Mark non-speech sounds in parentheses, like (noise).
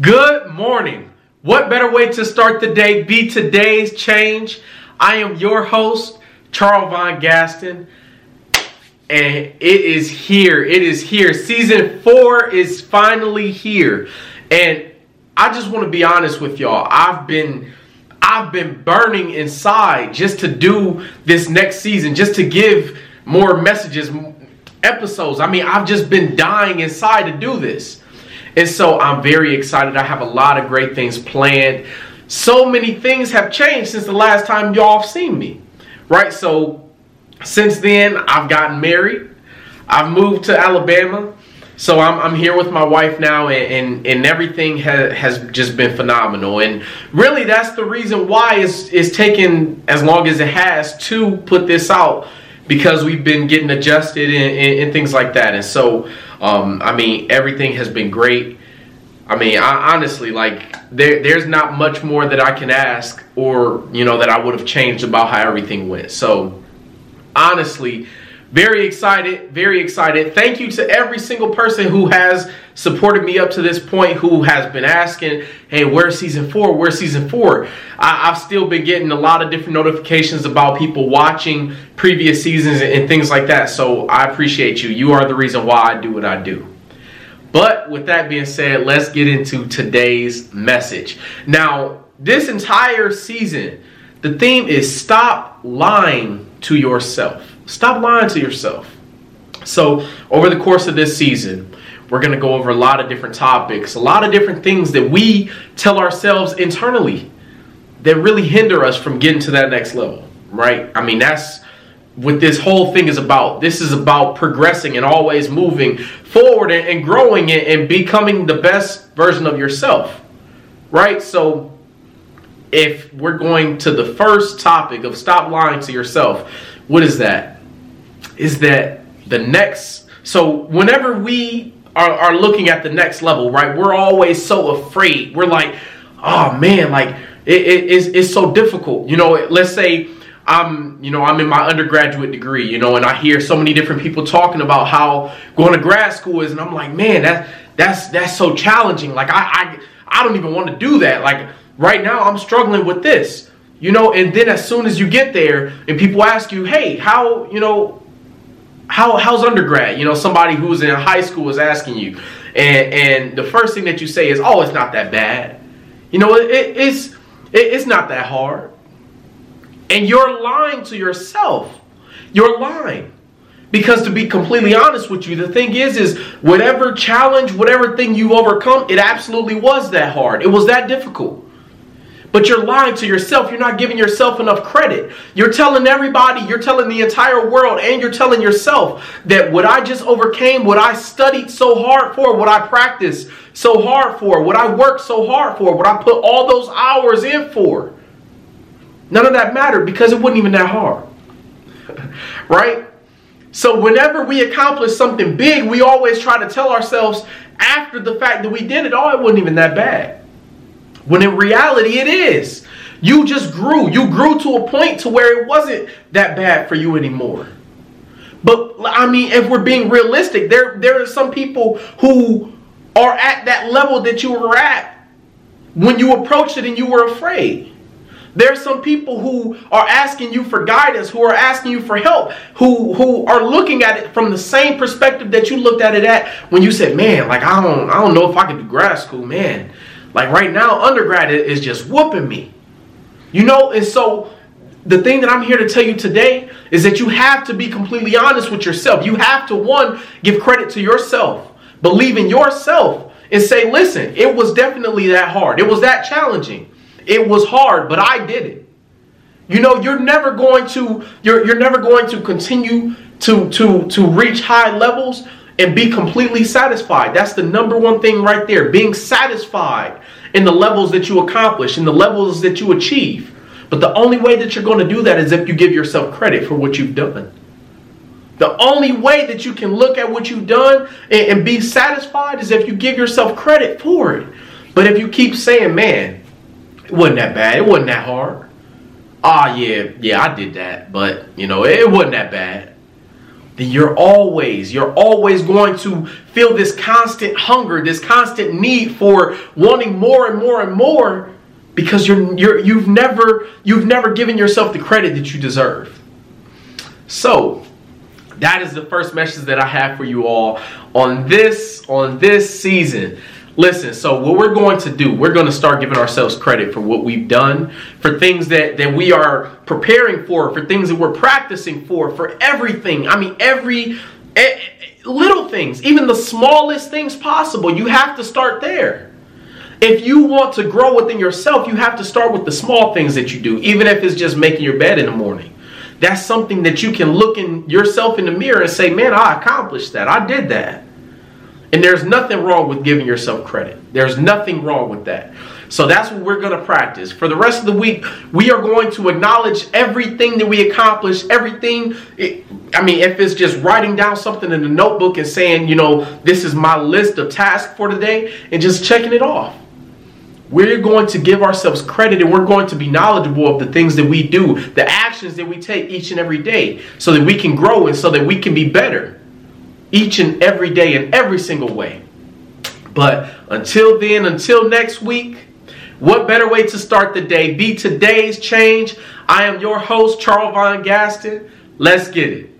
Good morning. What better way to start the day? Be today's change. I am your host, Charles Von Gaston, and it is here. It is here. Season four is finally here, and I just want to be honest with y'all. I've been. I've been burning inside just to do this next season, just to give more messages, episodes. I mean, I've just been dying inside to do this. And so I'm very excited. I have a lot of great things planned. So many things have changed since the last time y'all have seen me, right? So since then, I've gotten married. I've moved to Alabama. So I'm, I'm here with my wife now, and, and, and everything has, has just been phenomenal. And really, that's the reason why it's, it's taken as long as it has to put this out because we've been getting adjusted and, and, and things like that. And so um, I mean, everything has been great. I mean, I, honestly, like there, there's not much more that I can ask, or you know, that I would have changed about how everything went. So, honestly, very excited, very excited. Thank you to every single person who has supported me up to this point, who has been asking, hey, where's season four? Where's season four? I, have still been getting a lot of different notifications about people watching previous seasons and, and things like that. So I appreciate you. You are the reason why I do what I do. But with that being said, let's get into today's message. Now, this entire season, the theme is stop lying to yourself. Stop lying to yourself. So, over the course of this season, we're going to go over a lot of different topics, a lot of different things that we tell ourselves internally that really hinder us from getting to that next level, right? I mean, that's what this whole thing is about. This is about progressing and always moving forward and, growing and becoming the best version of yourself, right? So, if we're going to the first topic of stop lying to yourself, what is that? Is that the next so whenever we are, are looking at the next level right we're always so afraid. We're like oh man like it, it, it's, it's so difficult. You know let's say i'm you know i'm in my undergraduate degree you know and i hear so many different people talking about how going to grad school is and i'm like man that that's that's so challenging. Like i i, I don't even want to do that. Like right now i'm struggling with this you know and then as soon as you get there and people ask you hey how you know how how's undergrad? You know, somebody who's in high school is asking you, and and the first thing that you say is, "Oh, it's not that bad." You know, it, it's it, it's not that hard, and you're lying to yourself. You're lying. Because to be completely honest with you, the thing is, is whatever challenge, whatever thing you overcome, it absolutely was that hard. It was that difficult. But you're lying to yourself. You're not giving yourself enough credit. You're telling everybody, you're telling the entire world, and you're telling yourself that what I just overcame, what I studied so hard for, what I practiced so hard for, what I worked so hard for, what I put all those hours in for, none of that mattered because it wasn't even that hard. (laughs) right? So whenever we accomplish something big, we always try to tell ourselves after the fact that we did it, oh, it wasn't even that bad. When in reality, it is. You just grew. You grew to a point to where it wasn't that bad for you anymore. But I mean, if we're being realistic, there there are some people who are at that level that you were at when you approached it and you were afraid. There are some people who are asking you for guidance, who are asking you for help, who who are looking at it from the same perspective that you looked at it at when you said, "Man, like I don't I don't know if I could do grad school, man. Like right now, undergrad is just whooping me. You know, and so the thing that I'm here to tell you today is that you have to be completely honest with yourself. You have to, one, give credit to yourself, believe in yourself, and say, listen, it was definitely that hard. It was that challenging. It was hard, but I did it. You know, you're never going to you're you're never going to continue to to to reach high levels and be completely satisfied. That's the number one thing right there. Being satisfied in the levels that you accomplish, in the levels that you achieve. But the only way that you're going to do that is if you give yourself credit for what you've done. The only way that you can look at what you've done and, and be satisfied is if you give yourself credit for it. But if you keep saying, man, it wasn't that bad, it wasn't that hard. Ah, oh, yeah, yeah, I did that, but you know, it wasn't that bad then you're always, you're always going to feel this constant hunger, this constant need for wanting more and more and more because you're, you're you've never you've never given yourself the credit that you deserve. So, that is the first message that I have for you all on this on this season. Listen, so what we're going to do, we're going to start giving ourselves credit for what we've done, for things that, that we are preparing for, for things that we're practicing for, for everything. I mean, every little things, even the smallest things possible. You have to start there. If you want to grow within yourself, you have to start with the small things that you do, even if it's just making your bed in the morning. That's something that you can look in yourself in the mirror and say, man, I accomplished that. I did that. And there's nothing wrong with giving yourself credit. There's nothing wrong with that. So that's what we're going to practice. For the rest of the week, we are going to acknowledge everything that we accomplish, everything. It, I mean, if it's just writing down something in a notebook and saying, you know, this is my list of tasks for today, and just checking it off. We're going to give ourselves credit and we're going to be knowledgeable of the things that we do, the actions that we take each and every day, so that we can grow and so that we can be better each and every day in every single way. But until then, until next week, what better way to start the day? Be today's change. I am your host, Charles Von Gaston. Let's get it.